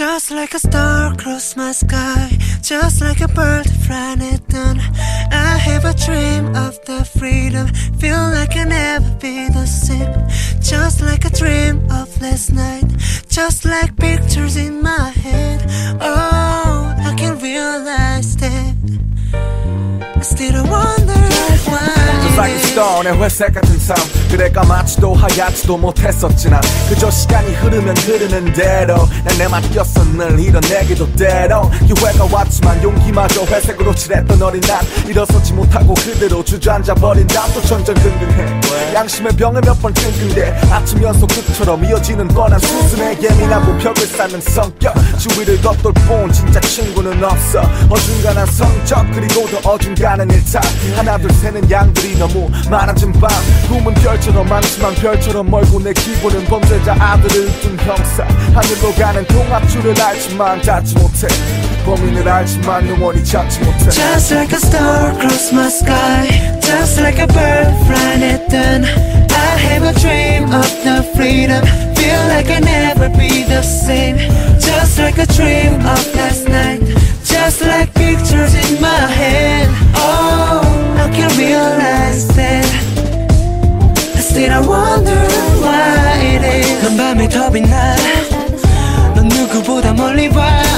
Just like a star across my sky, just like a bird flying at dawn. I have a dream of the freedom, feel like I never be the same. Just like a dream of last night, just like pictures in my 내 회색 같은 삶. 그래 까맣지도 하얗지도 못했었지 난 그저 시간이 흐르면 흐르는 대로 난내 맡겼어 늘 이뤄내기도 때로 기회가 왔지만 용기마저 회색으로 칠했던 어린 난 일어서지 못하고 그대로 주저앉아 버린 나도 전전긍긍해. 양심의 병에 몇번 끙끙대 아침 연속 극처럼 이어지는 뻔한 수순에 예민하고 벽을 쌓는 성격. 주위를 겉돌본 진짜 친구는 없어. 어중간한 성적 그리고 더 어중간한 일탈 하나 둘 세는 양들이 너무 많아 진 밤 꿈은 별처럼 많지만 별처럼 멀고 내 기분은 범죄자 아들을 둔 형사 하늘로 가는 통합줄을 알지만 닿지 못해 범인을 알지만 영원히 잡지 못해 Just like a star across my sky, just like a bird flying at dawn. I have a dream of the freedom, feel like I never be the same. Just like a dream of last night, Still I wonder why it is. 넌 밤에 더 빛나. 넌 누구보다 멀리 봐.